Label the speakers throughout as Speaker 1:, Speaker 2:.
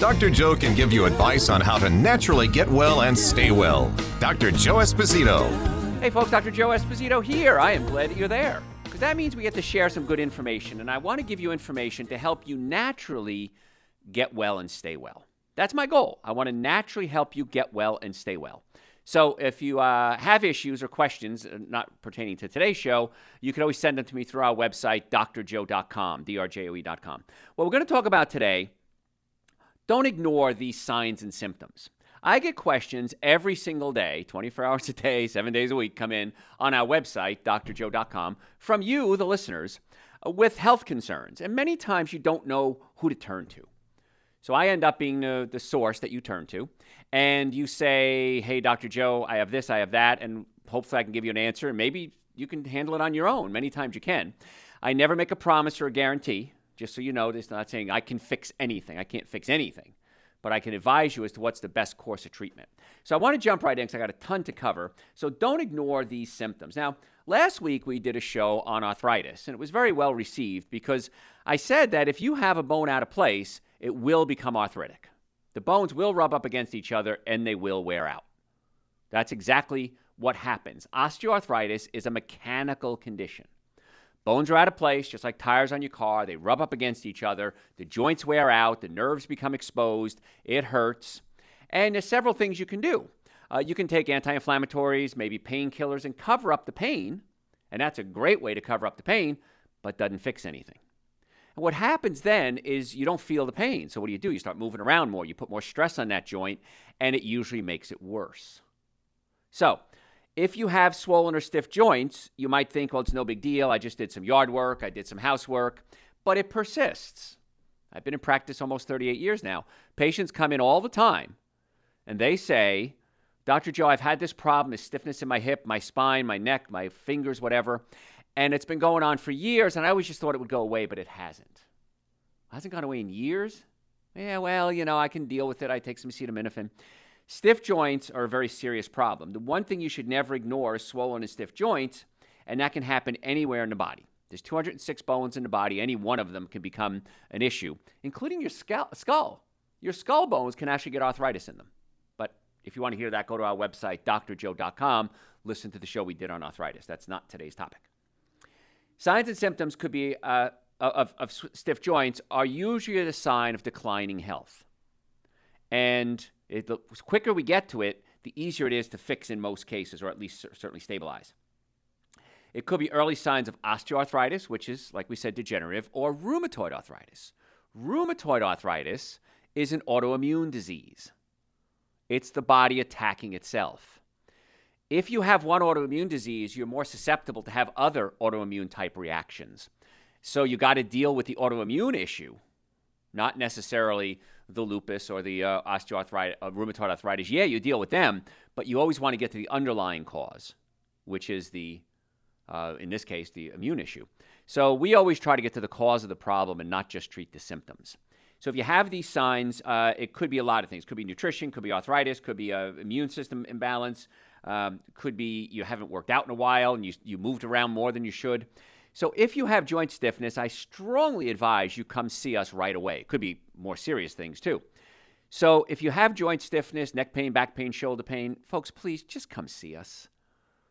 Speaker 1: Dr. Joe can give you advice on how to naturally get well and stay well. Dr. Joe Esposito.
Speaker 2: Hey, folks, Dr. Joe Esposito here. I am glad that you're there because that means we get to share some good information, and I want to give you information to help you naturally get well and stay well. That's my goal. I want to naturally help you get well and stay well. So if you uh, have issues or questions uh, not pertaining to today's show, you can always send them to me through our website, drjoe.com, drjoe.com. What we're going to talk about today don't ignore these signs and symptoms. I get questions every single day, 24 hours a day, seven days a week, come in on our website, drjoe.com, from you, the listeners, with health concerns. And many times you don't know who to turn to. So I end up being the, the source that you turn to. And you say, hey, Dr. Joe, I have this, I have that, and hopefully I can give you an answer. And maybe you can handle it on your own. Many times you can. I never make a promise or a guarantee. Just so you know, it's not saying I can fix anything. I can't fix anything, but I can advise you as to what's the best course of treatment. So I want to jump right in because I got a ton to cover. So don't ignore these symptoms. Now, last week we did a show on arthritis, and it was very well received because I said that if you have a bone out of place, it will become arthritic. The bones will rub up against each other and they will wear out. That's exactly what happens. Osteoarthritis is a mechanical condition. Bones are out of place, just like tires on your car. They rub up against each other. The joints wear out. The nerves become exposed. It hurts. And there's several things you can do. Uh, you can take anti inflammatories, maybe painkillers, and cover up the pain. And that's a great way to cover up the pain, but doesn't fix anything. And what happens then is you don't feel the pain. So what do you do? You start moving around more. You put more stress on that joint, and it usually makes it worse. So if you have swollen or stiff joints, you might think, well, it's no big deal. I just did some yard work, I did some housework, but it persists. I've been in practice almost 38 years now. Patients come in all the time and they say, Dr. Joe, I've had this problem, this stiffness in my hip, my spine, my neck, my fingers, whatever, and it's been going on for years, and I always just thought it would go away, but it hasn't. It hasn't gone away in years? Yeah, well, you know, I can deal with it. I take some acetaminophen. Stiff joints are a very serious problem. The one thing you should never ignore is swollen and stiff joints, and that can happen anywhere in the body. There's 206 bones in the body. Any one of them can become an issue, including your skull. Your skull bones can actually get arthritis in them. But if you want to hear that, go to our website, drjoe.com. Listen to the show we did on arthritis. That's not today's topic. Signs and symptoms could be uh, of, of stiff joints are usually a sign of declining health. And it, the quicker we get to it, the easier it is to fix in most cases, or at least certainly stabilize. It could be early signs of osteoarthritis, which is, like we said, degenerative, or rheumatoid arthritis. Rheumatoid arthritis is an autoimmune disease, it's the body attacking itself. If you have one autoimmune disease, you're more susceptible to have other autoimmune type reactions. So you got to deal with the autoimmune issue, not necessarily the lupus or the uh, osteoarthritis, uh, rheumatoid arthritis, yeah, you deal with them, but you always want to get to the underlying cause, which is the, uh, in this case, the immune issue. So we always try to get to the cause of the problem and not just treat the symptoms. So if you have these signs, uh, it could be a lot of things. Could be nutrition, could be arthritis, could be a immune system imbalance, um, could be you haven't worked out in a while and you, you moved around more than you should. So if you have joint stiffness, I strongly advise you come see us right away. It could be more serious things too. So if you have joint stiffness, neck pain, back pain, shoulder pain, folks, please just come see us.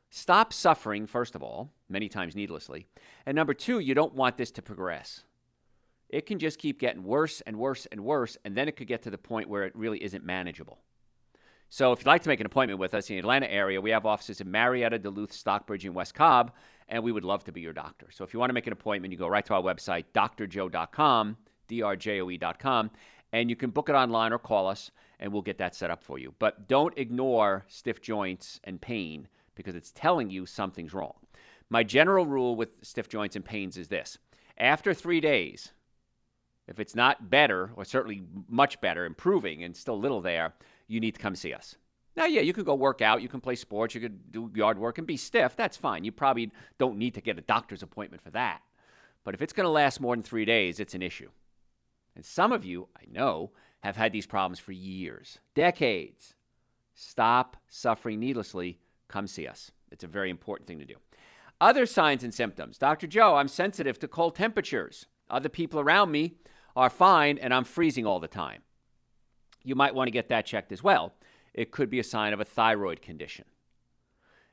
Speaker 2: Stop suffering, first of all, many times needlessly. And number two, you don't want this to progress. It can just keep getting worse and worse and worse, and then it could get to the point where it really isn't manageable. So if you'd like to make an appointment with us in the Atlanta area, we have offices in Marietta, Duluth, Stockbridge, and West Cobb, and we would love to be your doctor. So if you want to make an appointment, you go right to our website, drjoe.com, drjoe.com, and you can book it online or call us, and we'll get that set up for you. But don't ignore stiff joints and pain because it's telling you something's wrong. My general rule with stiff joints and pains is this after three days, if it's not better, or certainly much better, improving, and still little there, you need to come see us. Now, yeah, you can go work out, you can play sports, you could do yard work and be stiff. That's fine. You probably don't need to get a doctor's appointment for that. But if it's going to last more than three days, it's an issue. And some of you, I know, have had these problems for years, decades. Stop suffering needlessly. Come see us. It's a very important thing to do. Other signs and symptoms. Dr. Joe, I'm sensitive to cold temperatures. Other people around me are fine, and I'm freezing all the time. You might want to get that checked as well it could be a sign of a thyroid condition.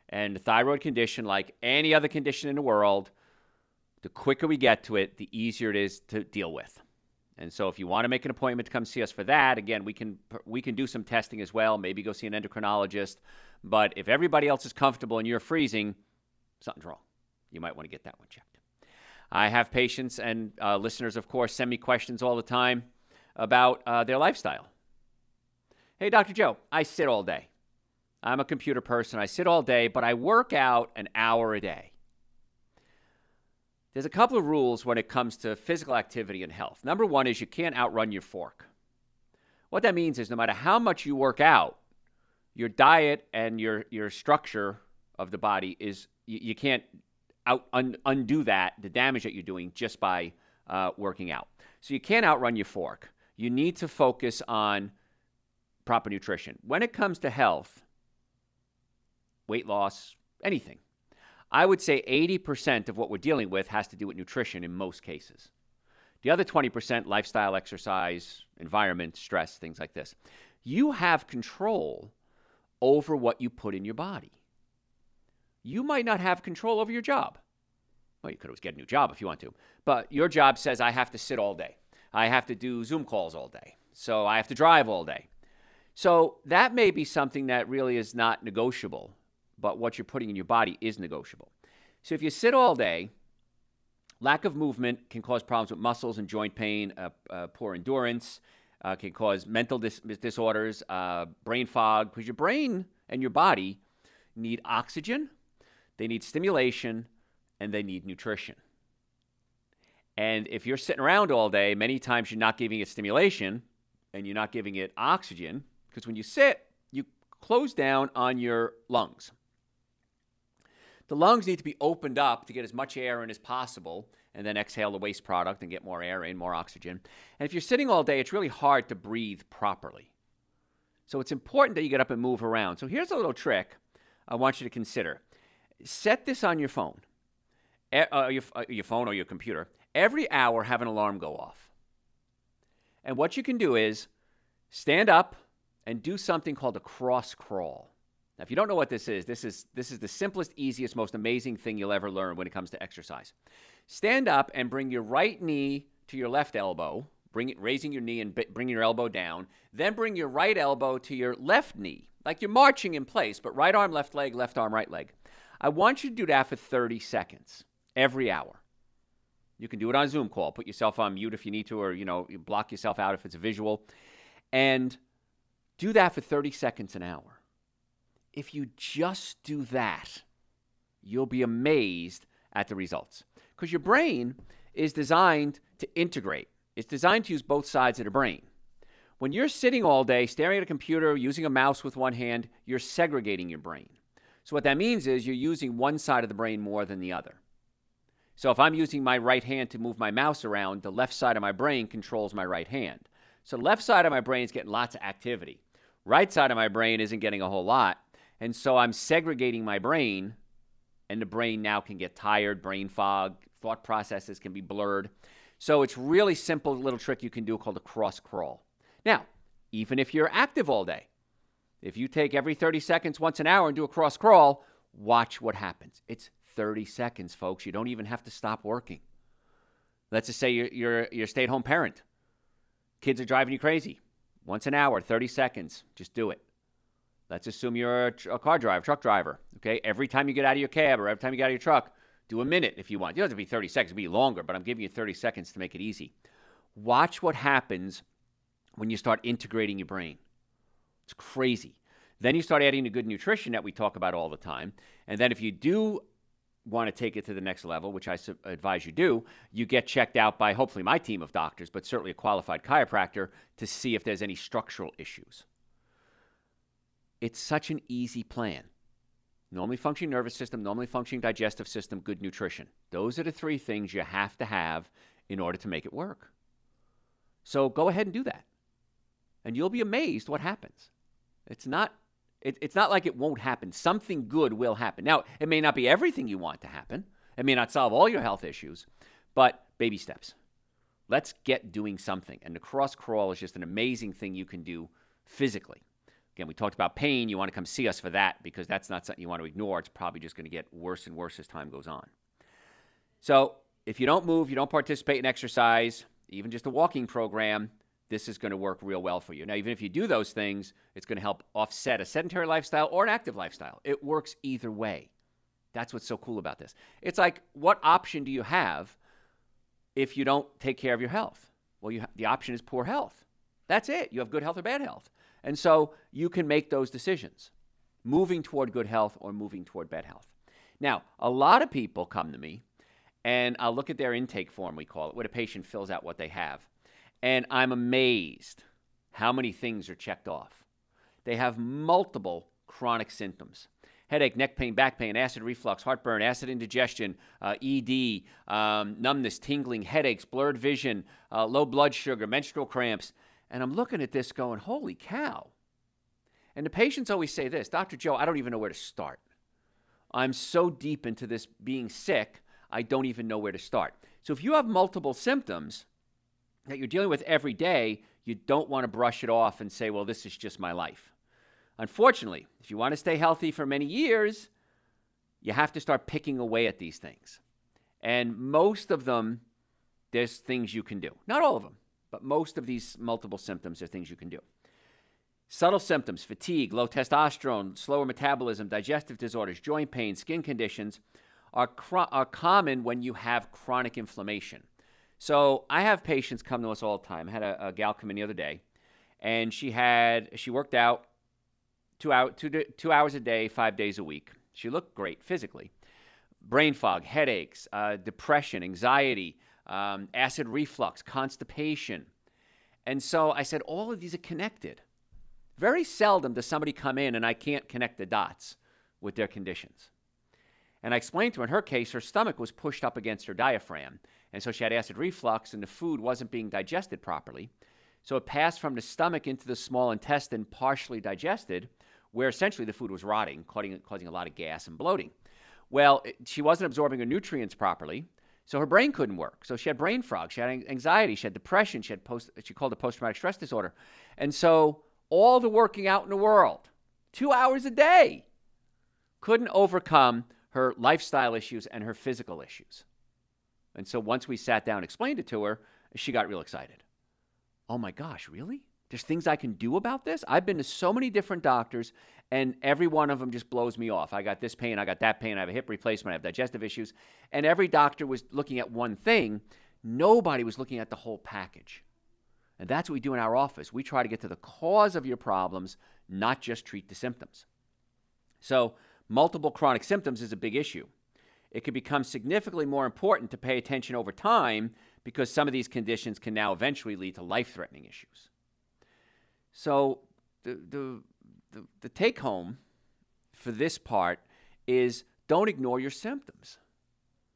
Speaker 2: And a thyroid condition, like any other condition in the world, the quicker we get to it, the easier it is to deal with. And so, if you want to make an appointment to come see us for that, again, we can we can do some testing as well. Maybe go see an endocrinologist. But if everybody else is comfortable and you're freezing, something's wrong. You might want to get that one checked. I have patients and uh, listeners, of course, send me questions all the time about uh, their lifestyle. Hey, Dr. Joe, I sit all day. I'm a computer person. I sit all day, but I work out an hour a day. There's a couple of rules when it comes to physical activity and health. Number one is you can't outrun your fork. What that means is no matter how much you work out, your diet and your, your structure of the body is you, you can't out, un, undo that, the damage that you're doing just by uh, working out. So you can't outrun your fork. You need to focus on proper nutrition. When it comes to health, weight loss, anything, I would say 80% of what we're dealing with has to do with nutrition in most cases. The other 20%, lifestyle, exercise, environment, stress, things like this. You have control over what you put in your body. You might not have control over your job. Well, you could always get a new job if you want to, but your job says, I have to sit all day. I have to do Zoom calls all day. So I have to drive all day. So that may be something that really is not negotiable, but what you're putting in your body is negotiable. So if you sit all day, lack of movement can cause problems with muscles and joint pain, uh, uh, poor endurance, uh, can cause mental dis- disorders, uh, brain fog, because your brain and your body need oxygen, they need stimulation, and they need nutrition. And if you're sitting around all day, many times you're not giving it stimulation and you're not giving it oxygen, because when you sit, you close down on your lungs. The lungs need to be opened up to get as much air in as possible and then exhale the waste product and get more air in, more oxygen. And if you're sitting all day, it's really hard to breathe properly. So it's important that you get up and move around. So here's a little trick I want you to consider. Set this on your phone, uh, your, uh, your phone or your computer. Every hour, have an alarm go off. And what you can do is stand up, and do something called a cross crawl. Now, if you don't know what this is, this is this is the simplest, easiest, most amazing thing you'll ever learn when it comes to exercise. Stand up and bring your right knee to your left elbow, bring it, raising your knee and bring your elbow down. Then bring your right elbow to your left knee, like you're marching in place, but right arm, left leg, left arm, right leg. I want you to do that for 30 seconds every hour. You can do it on a Zoom call. Put yourself on mute if you need to, or you know, block yourself out if it's visual. And do that for 30 seconds an hour. If you just do that, you'll be amazed at the results. Because your brain is designed to integrate, it's designed to use both sides of the brain. When you're sitting all day staring at a computer, using a mouse with one hand, you're segregating your brain. So, what that means is you're using one side of the brain more than the other. So, if I'm using my right hand to move my mouse around, the left side of my brain controls my right hand. So, the left side of my brain is getting lots of activity. Right side of my brain isn't getting a whole lot. And so I'm segregating my brain, and the brain now can get tired, brain fog, thought processes can be blurred. So it's really simple little trick you can do called a cross crawl. Now, even if you're active all day, if you take every 30 seconds once an hour and do a cross crawl, watch what happens. It's 30 seconds, folks. You don't even have to stop working. Let's just say you're, you're, you're a stay at home parent. Kids are driving you crazy. Once an hour, 30 seconds. Just do it. Let's assume you're a, tr- a, car driver, truck driver. Okay. Every time you get out of your cab or every time you get out of your truck, do a minute if you want. You don't have to be 30 seconds, be longer, but I'm giving you 30 seconds to make it easy. Watch what happens when you start integrating your brain. It's crazy. Then you start adding the good nutrition that we talk about all the time. And then if you do want to take it to the next level, which I advise you do, you get checked out by hopefully my team of doctors, but certainly a qualified chiropractor to see if there's any structural issues. it's such an easy plan. Normally functioning nervous system, normally functioning digestive system, good nutrition. Those are the three things you have to have in order to make it work. So go ahead and do that. And you'll be amazed what happens. It's not it, it's not like it won't happen. Something good will happen. Now, it may not be everything you want to happen. It may not solve all your health issues, but baby steps. Let's get doing something. And the cross crawl is just an amazing thing you can do physically. Again, we talked about pain. You want to come see us for that because that's not something you want to ignore. It's probably just going to get worse and worse as time goes on. So, if you don't move, you don't participate in exercise, even just a walking program, this is going to work real well for you. Now, even if you do those things, it's going to help offset a sedentary lifestyle or an active lifestyle. It works either way. That's what's so cool about this. It's like, what option do you have if you don't take care of your health? Well, you ha- the option is poor health. That's it. You have good health or bad health. And so you can make those decisions moving toward good health or moving toward bad health. Now, a lot of people come to me and I'll look at their intake form, we call it, where a patient fills out what they have. And I'm amazed how many things are checked off. They have multiple chronic symptoms headache, neck pain, back pain, acid reflux, heartburn, acid indigestion, uh, ED, um, numbness, tingling, headaches, blurred vision, uh, low blood sugar, menstrual cramps. And I'm looking at this going, holy cow. And the patients always say this Dr. Joe, I don't even know where to start. I'm so deep into this being sick, I don't even know where to start. So if you have multiple symptoms that you're dealing with every day, you don't want to brush it off and say, well, this is just my life. Unfortunately, if you want to stay healthy for many years, you have to start picking away at these things. And most of them, there's things you can do. Not all of them, but most of these multiple symptoms are things you can do. Subtle symptoms fatigue, low testosterone, slower metabolism, digestive disorders, joint pain, skin conditions are, are common when you have chronic inflammation. So I have patients come to us all the time. I had a, a gal come in the other day, and she had she worked out two, hour, two, two hours a day, five days a week. She looked great physically. Brain fog, headaches, uh, depression, anxiety, um, acid reflux, constipation. And so I said, all of these are connected. Very seldom does somebody come in and I can't connect the dots with their conditions. And I explained to her in her case, her stomach was pushed up against her diaphragm. And so she had acid reflux, and the food wasn't being digested properly. So it passed from the stomach into the small intestine, partially digested, where essentially the food was rotting, causing, causing a lot of gas and bloating. Well, it, she wasn't absorbing her nutrients properly, so her brain couldn't work. So she had brain fog, she had anxiety, she had depression, she had post, she called it post traumatic stress disorder. And so all the working out in the world, two hours a day, couldn't overcome her lifestyle issues and her physical issues. And so once we sat down and explained it to her, she got real excited. Oh my gosh, really? There's things I can do about this? I've been to so many different doctors, and every one of them just blows me off. I got this pain, I got that pain, I have a hip replacement, I have digestive issues. And every doctor was looking at one thing. Nobody was looking at the whole package. And that's what we do in our office. We try to get to the cause of your problems, not just treat the symptoms. So, multiple chronic symptoms is a big issue. It can become significantly more important to pay attention over time because some of these conditions can now eventually lead to life threatening issues. So, the, the, the, the take home for this part is don't ignore your symptoms.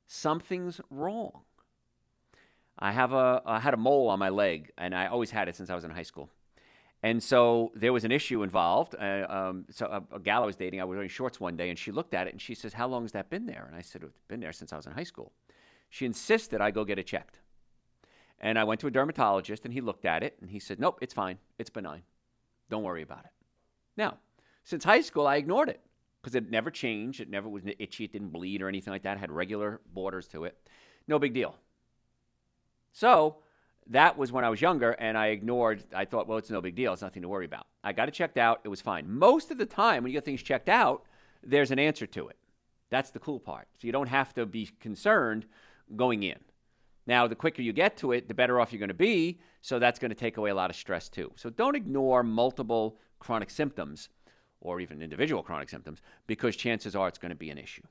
Speaker 2: Something's wrong. I have a I had a mole on my leg, and I always had it since I was in high school. And so there was an issue involved. Uh, um, so a, a, gal I was dating, I was wearing shorts one day, and she looked at it and she says, "How long has that been there?" And I said, "It's been there since I was in high school." She insisted I go get it checked. And I went to a dermatologist, and he looked at it and he said, "Nope, it's fine. It's benign. Don't worry about it." Now, since high school, I ignored it because it never changed. It never was itchy. It didn't bleed or anything like that. It had regular borders to it. No big deal. So that was when I was younger, and I ignored. I thought, well, it's no big deal. It's nothing to worry about. I got it checked out. It was fine. Most of the time, when you get things checked out, there's an answer to it. That's the cool part. So you don't have to be concerned going in. Now, the quicker you get to it, the better off you're going to be. So that's going to take away a lot of stress too. So don't ignore multiple chronic symptoms or even individual chronic symptoms because chances are it's going to be an issue.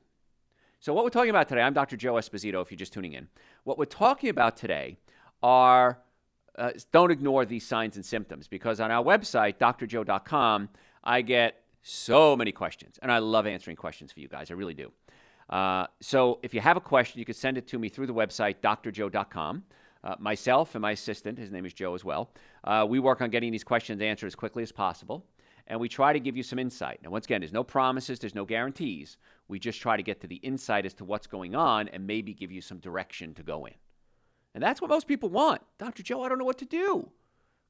Speaker 2: So, what we're talking about today, I'm Dr. Joe Esposito, if you're just tuning in. What we're talking about today are uh, don't ignore these signs and symptoms because on our website, drjoe.com, I get So many questions. And I love answering questions for you guys. I really do. Uh, so if you have a question, you can send it to me through the website, drjoe.com. Uh, myself and my assistant, his name is Joe as well, uh, we work on getting these questions answered as quickly as possible. And we try to give you some insight. Now, once again, there's no promises, there's no guarantees. We just try to get to the insight as to what's going on and maybe give you some direction to go in. And that's what most people want. Dr. Joe, I don't know what to do.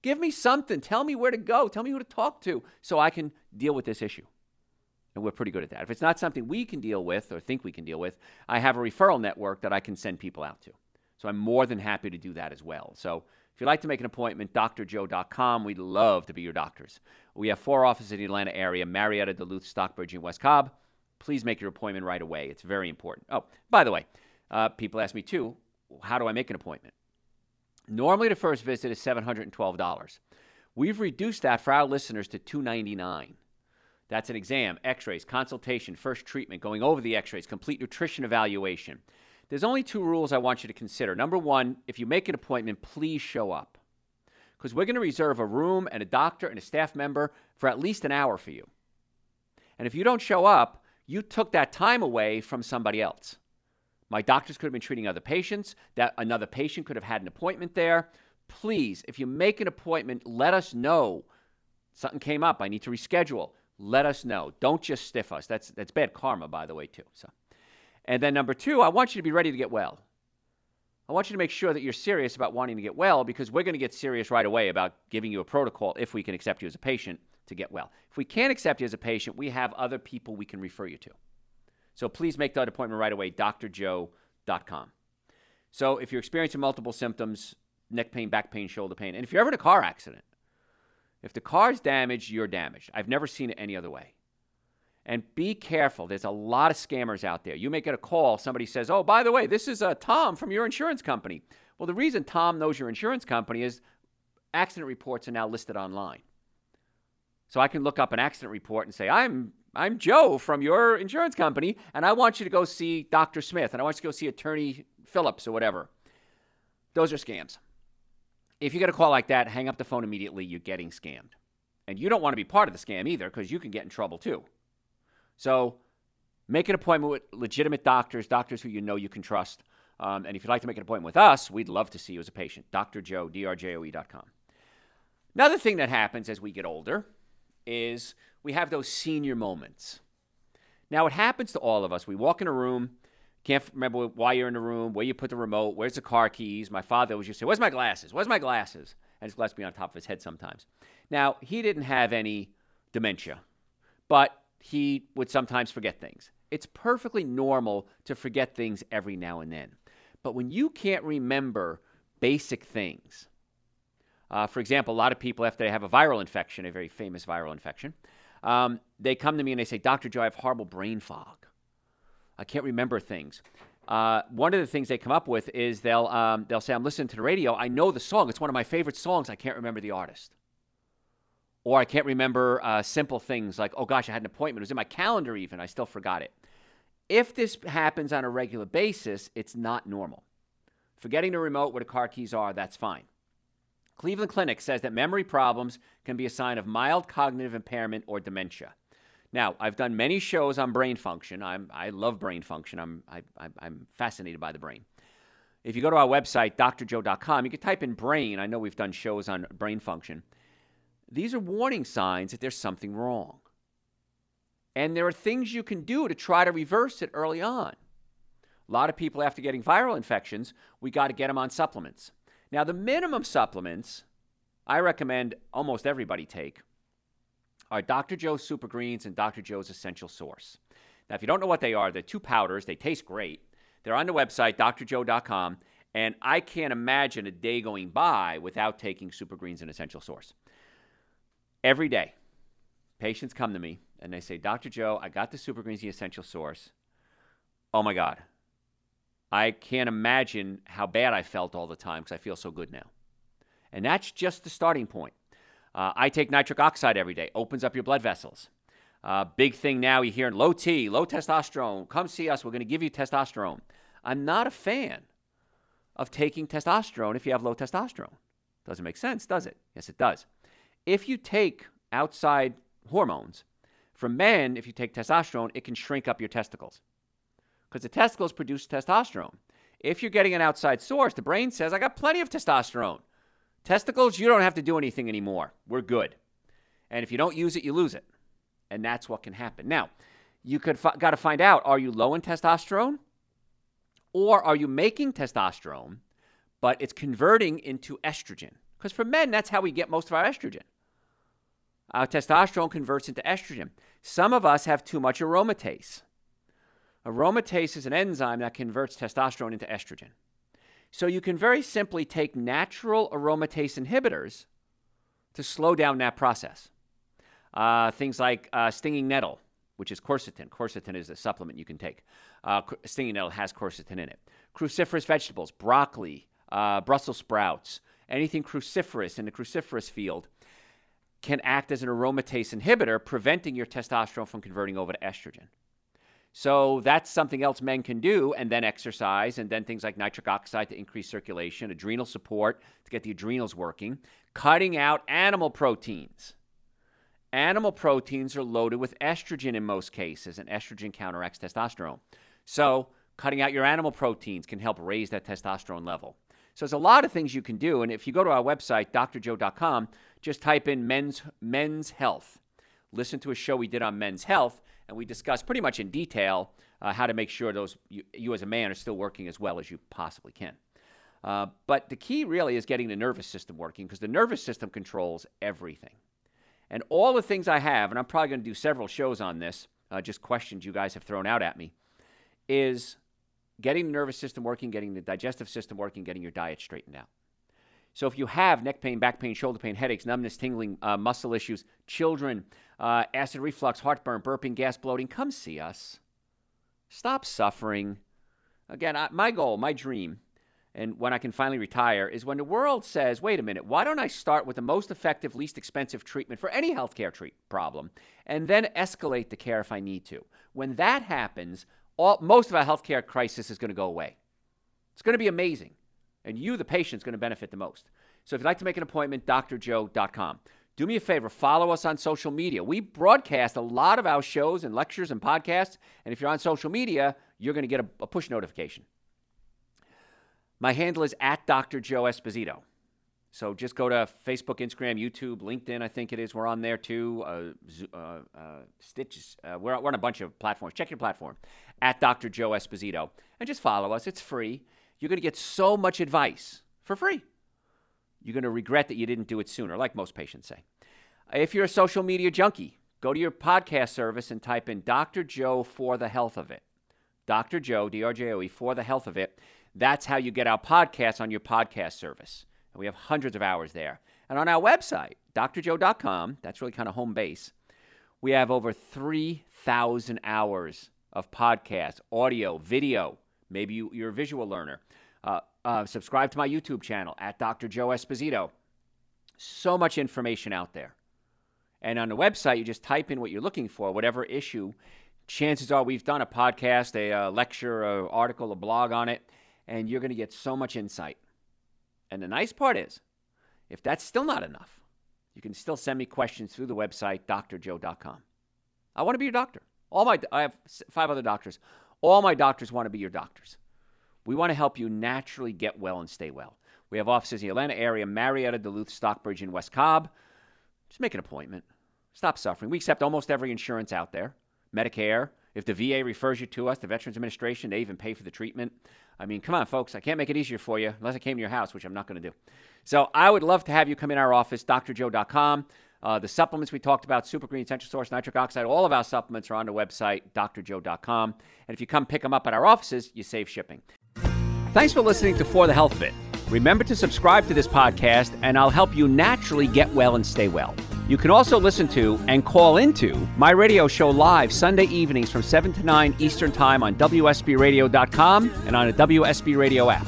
Speaker 2: Give me something. Tell me where to go. Tell me who to talk to so I can deal with this issue. And we're pretty good at that. If it's not something we can deal with or think we can deal with, I have a referral network that I can send people out to. So I'm more than happy to do that as well. So if you'd like to make an appointment, drjoe.com. We'd love to be your doctors. We have four offices in the Atlanta area Marietta, Duluth, Stockbridge, and West Cobb. Please make your appointment right away. It's very important. Oh, by the way, uh, people ask me too how do I make an appointment? Normally, the first visit is $712. We've reduced that for our listeners to 299. That's an exam, x rays, consultation, first treatment, going over the x rays, complete nutrition evaluation. There's only two rules I want you to consider. Number one, if you make an appointment, please show up. Because we're going to reserve a room and a doctor and a staff member for at least an hour for you. And if you don't show up, you took that time away from somebody else. My doctors could have been treating other patients, that another patient could have had an appointment there. Please, if you make an appointment, let us know. Something came up, I need to reschedule. Let us know. Don't just stiff us. That's that's bad karma, by the way, too. So and then number two, I want you to be ready to get well. I want you to make sure that you're serious about wanting to get well because we're going to get serious right away about giving you a protocol if we can accept you as a patient to get well. If we can't accept you as a patient, we have other people we can refer you to. So please make that appointment right away, drjoe.com. So if you're experiencing multiple symptoms, neck pain, back pain, shoulder pain, and if you're ever in a car accident, if the car's damaged, you're damaged. I've never seen it any other way. And be careful. There's a lot of scammers out there. You may get a call. Somebody says, Oh, by the way, this is uh, Tom from your insurance company. Well, the reason Tom knows your insurance company is accident reports are now listed online. So I can look up an accident report and say, I'm I'm Joe from your insurance company, and I want you to go see Dr. Smith, and I want you to go see Attorney Phillips or whatever. Those are scams. If you get a call like that, hang up the phone immediately. You're getting scammed. And you don't want to be part of the scam either because you can get in trouble too. So make an appointment with legitimate doctors, doctors who you know you can trust. Um, and if you'd like to make an appointment with us, we'd love to see you as a patient. Dr. Joe, drjoe.com. Another thing that happens as we get older is we have those senior moments. Now, it happens to all of us. We walk in a room, can't remember why you're in the room, where you put the remote, where's the car keys. My father always used to say, Where's my glasses? Where's my glasses? And his glasses be on top of his head sometimes. Now, he didn't have any dementia, but he would sometimes forget things. It's perfectly normal to forget things every now and then. But when you can't remember basic things, uh, for example, a lot of people, after they have a viral infection, a very famous viral infection, um, they come to me and they say, Dr. Joe, I have horrible brain fog. I can't remember things. Uh, one of the things they come up with is they'll, um, they'll say, I'm listening to the radio. I know the song. It's one of my favorite songs. I can't remember the artist. Or I can't remember uh, simple things like, oh gosh, I had an appointment. It was in my calendar even. I still forgot it. If this happens on a regular basis, it's not normal. Forgetting the remote where the car keys are, that's fine. Cleveland Clinic says that memory problems can be a sign of mild cognitive impairment or dementia. Now, I've done many shows on brain function. I'm, I love brain function. I'm, I, I'm fascinated by the brain. If you go to our website, drjoe.com, you can type in brain. I know we've done shows on brain function. These are warning signs that there's something wrong. And there are things you can do to try to reverse it early on. A lot of people, after getting viral infections, we got to get them on supplements. Now, the minimum supplements I recommend almost everybody take are Dr. Joe's Super Greens and Dr. Joe's Essential Source. Now, if you don't know what they are, they're two powders. They taste great. They're on the website, drjoe.com, and I can't imagine a day going by without taking Super Greens and Essential Source. Every day, patients come to me and they say, Dr. Joe, I got the Super Greens, the Essential Source. Oh my God, I can't imagine how bad I felt all the time because I feel so good now. And that's just the starting point. Uh, I take nitric oxide every day, opens up your blood vessels. Uh, big thing now you hear low T, low testosterone. Come see us. We're going to give you testosterone. I'm not a fan of taking testosterone if you have low testosterone. Doesn't make sense, does it? Yes, it does. If you take outside hormones, For men, if you take testosterone, it can shrink up your testicles because the testicles produce testosterone. If you're getting an outside source, the brain says, I got plenty of testosterone. Testicles, you don't have to do anything anymore. We're good. And if you don't use it, you lose it. And that's what can happen. Now, you could f- got to find out are you low in testosterone or are you making testosterone but it's converting into estrogen? Because for men that's how we get most of our estrogen. Our testosterone converts into estrogen. Some of us have too much aromatase. Aromatase is an enzyme that converts testosterone into estrogen. So you can very simply take natural aromatase inhibitors to slow down that process. Uh, things like uh, stinging nettle, which is quercetin. Quercetin is a supplement you can take. Uh, stinging nettle has quercetin in it. Cruciferous vegetables, broccoli, uh, Brussels sprouts, anything cruciferous in the cruciferous field can act as an aromatase inhibitor, preventing your testosterone from converting over to estrogen. So that's something else men can do, and then exercise, and then things like nitric oxide to increase circulation, adrenal support to get the adrenals working, cutting out animal proteins. Animal proteins are loaded with estrogen in most cases, and estrogen counteracts testosterone. So, cutting out your animal proteins can help raise that testosterone level. So, there's a lot of things you can do. And if you go to our website, drjoe.com, just type in men's, men's health. Listen to a show we did on men's health, and we discussed pretty much in detail uh, how to make sure those you, you, as a man are still working as well as you possibly can. Uh, but the key really is getting the nervous system working because the nervous system controls everything. And all the things I have, and I'm probably going to do several shows on this, uh, just questions you guys have thrown out at me, is getting the nervous system working, getting the digestive system working, getting your diet straightened out. So if you have neck pain, back pain, shoulder pain, headaches, numbness, tingling, uh, muscle issues, children, uh, acid reflux, heartburn, burping, gas, bloating, come see us. Stop suffering. Again, I, my goal, my dream and when I can finally retire is when the world says, wait a minute, why don't I start with the most effective, least expensive treatment for any healthcare treat problem and then escalate the care if I need to? When that happens, all, most of our healthcare crisis is going to go away. It's going to be amazing. And you, the patient, is going to benefit the most. So if you'd like to make an appointment, drjoe.com. Do me a favor, follow us on social media. We broadcast a lot of our shows and lectures and podcasts. And if you're on social media, you're going to get a, a push notification. My handle is at Dr. Joe Esposito. So just go to Facebook, Instagram, YouTube, LinkedIn. I think it is. We're on there too. Uh, uh, uh, Stitcher. Uh, we're, we're on a bunch of platforms. Check your platform at Dr. Joe Esposito and just follow us. It's free. You're going to get so much advice for free. You're going to regret that you didn't do it sooner, like most patients say. If you're a social media junkie, go to your podcast service and type in Dr. Joe for the health of it. Dr. Joe, D R J O E, for the health of it. That's how you get our podcasts on your podcast service. And we have hundreds of hours there. And on our website, drjoe.com, that's really kind of home base, we have over 3,000 hours of podcasts, audio, video. Maybe you, are a visual learner. Uh, uh, subscribe to my YouTube channel at Dr. Joe Esposito. So much information out there. And on the website, you just type in what you're looking for, whatever issue. Chances are we've done a podcast, a, a lecture, an article, a blog on it and you're going to get so much insight. And the nice part is, if that's still not enough, you can still send me questions through the website, drjoe.com. I want to be your doctor. All my, I have five other doctors. All my doctors want to be your doctors. We want to help you naturally get well and stay well. We have offices in the Atlanta area, Marietta, Duluth, Stockbridge, and West Cobb. Just make an appointment. Stop suffering. We accept almost every insurance out there Medicare. If the VA refers you to us, the Veterans Administration, they even pay for the treatment. I mean, come on, folks. I can't make it easier for you unless I came to your house, which I'm not going to do. So I would love to have you come in our office, drjoe.com. Uh, the supplements we talked about, Super Green, Essential Source, Nitric Oxide, all of our supplements are on the website, drjoe.com. And if you come pick them up at our offices, you save shipping. Thanks for listening to For the Health of It. Remember to subscribe to this podcast, and I'll help you naturally get well and stay well. You can also listen to and call into my radio show live Sunday evenings from 7 to 9 Eastern Time on WSBRadio.com and on a WSB Radio app.